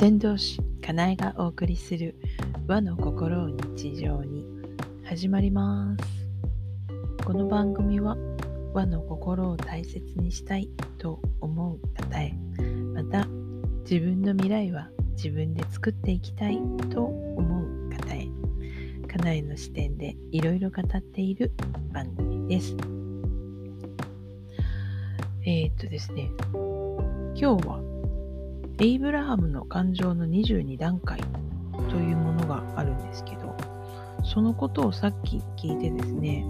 先導師かなえがお送りする和の心を日常に始まりますこの番組は和の心を大切にしたいと思う方へまた自分の未来は自分で作っていきたいと思う方へかなえの視点でいろいろ語っている番組です。えー、っとですね今日はエイブラハムの感情の22段階というものがあるんですけど、そのことをさっき聞いてですね、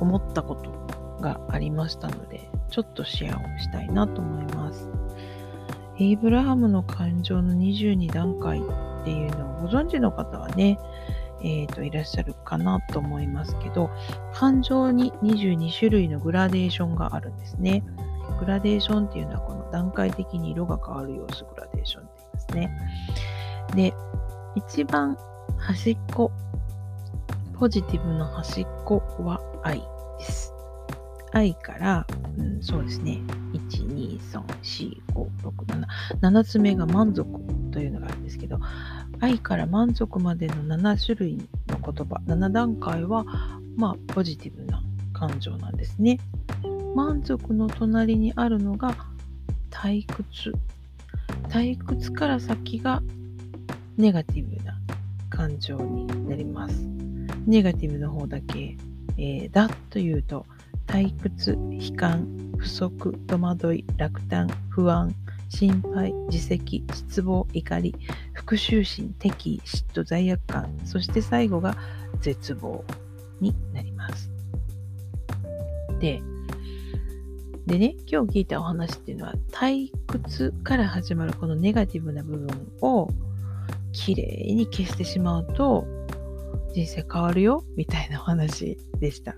思ったことがありましたので、ちょっとシェアをしたいなと思います。エイブラハムの感情の22段階っていうのをご存知の方はね、えーと、いらっしゃるかなと思いますけど、感情に22種類のグラデーションがあるんですね。グラデーションっていうのはこの段階的に色が変わる様子グラデーションって言いますね。で、一番端っこ、ポジティブの端っこは愛です。愛から、うん、そうですね、1、2、3、4、5、6、7、7つ目が満足というのがあるんですけど、愛から満足までの7種類の言葉、7段階は、まあ、ポジティブな感情なんですね。満足の隣にあるのが退屈。退屈から先がネガティブな感情になります。ネガティブの方だけ、えー、だというと退屈、悲観、不足、戸惑い、落胆、不安、心配、自責、失望、怒り、復讐心、敵意、嫉妬、罪悪感、そして最後が絶望になります。で、でね、今日聞いたお話っていうのは、退屈から始まるこのネガティブな部分をきれいに消してしまうと、人生変わるよみたいなお話でした。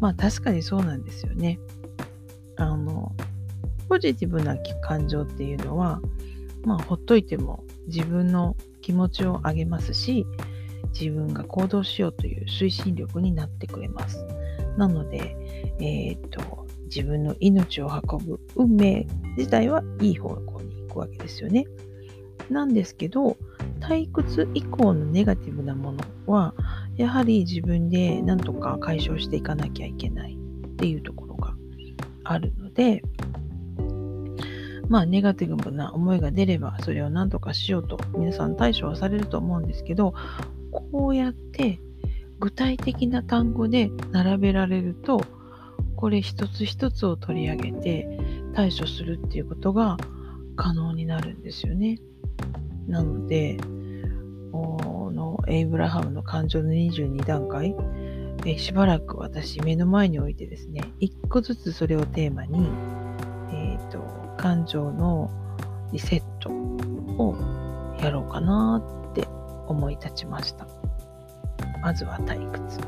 まあ確かにそうなんですよね。あの、ポジティブな感情っていうのは、まあほっといても自分の気持ちを上げますし、自分が行動しようという推進力になってくれます。なので、えー、っと、自分の命を運ぶ運命自体はいい方向に行くわけですよね。なんですけど、退屈以降のネガティブなものは、やはり自分で何とか解消していかなきゃいけないっていうところがあるので、まあ、ネガティブな思いが出れば、それを何とかしようと、皆さん対処はされると思うんですけど、こうやって具体的な単語で並べられると、これ一つ一つを取り上げて対処するっていうことが可能になるんですよね。なのでこ、のエイブラハムの感情の22段階、えしばらく私目の前に置いてですね、一個ずつそれをテーマに、えーと、感情のリセットをやろうかなって思い立ちました。まずは退屈。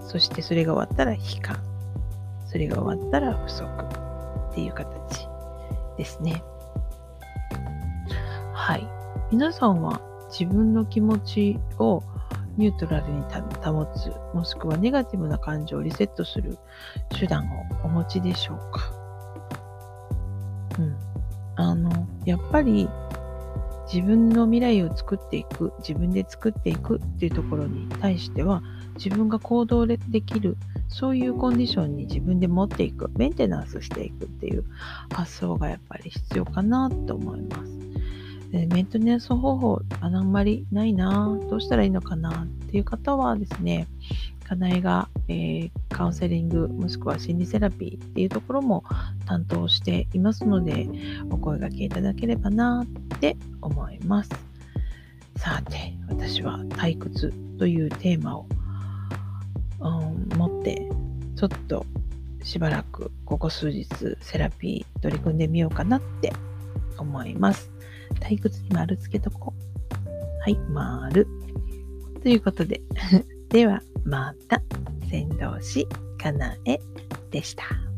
そしてそれが終わったら悲観。それが終わったら不足っていう形ですね。はい。皆さんは自分の気持ちをニュートラルに保つ、もしくはネガティブな感情をリセットする手段をお持ちでしょうか？うん。あの、やっぱり自分の未来を作っていく、自分で作っていくっていうところに対しては、自分が行動できるそういうコンディションに自分で持っていく、メンテナンスしていくっていう発想がやっぱり必要かなと思います。メンテナンス方法あんまりないなどうしたらいいのかなっていう方はですね、かなえが、えー、カウンセリングもしくは心理セラピーっていうところも担当していますので、お声がけいただければなって思います。さて、私は退屈というテーマをうん、持ってちょっとしばらくここ数日セラピー取り組んでみようかなって思います。退屈に丸つけとこう。はい、丸。ということで、ではまた、先導師かなえでした。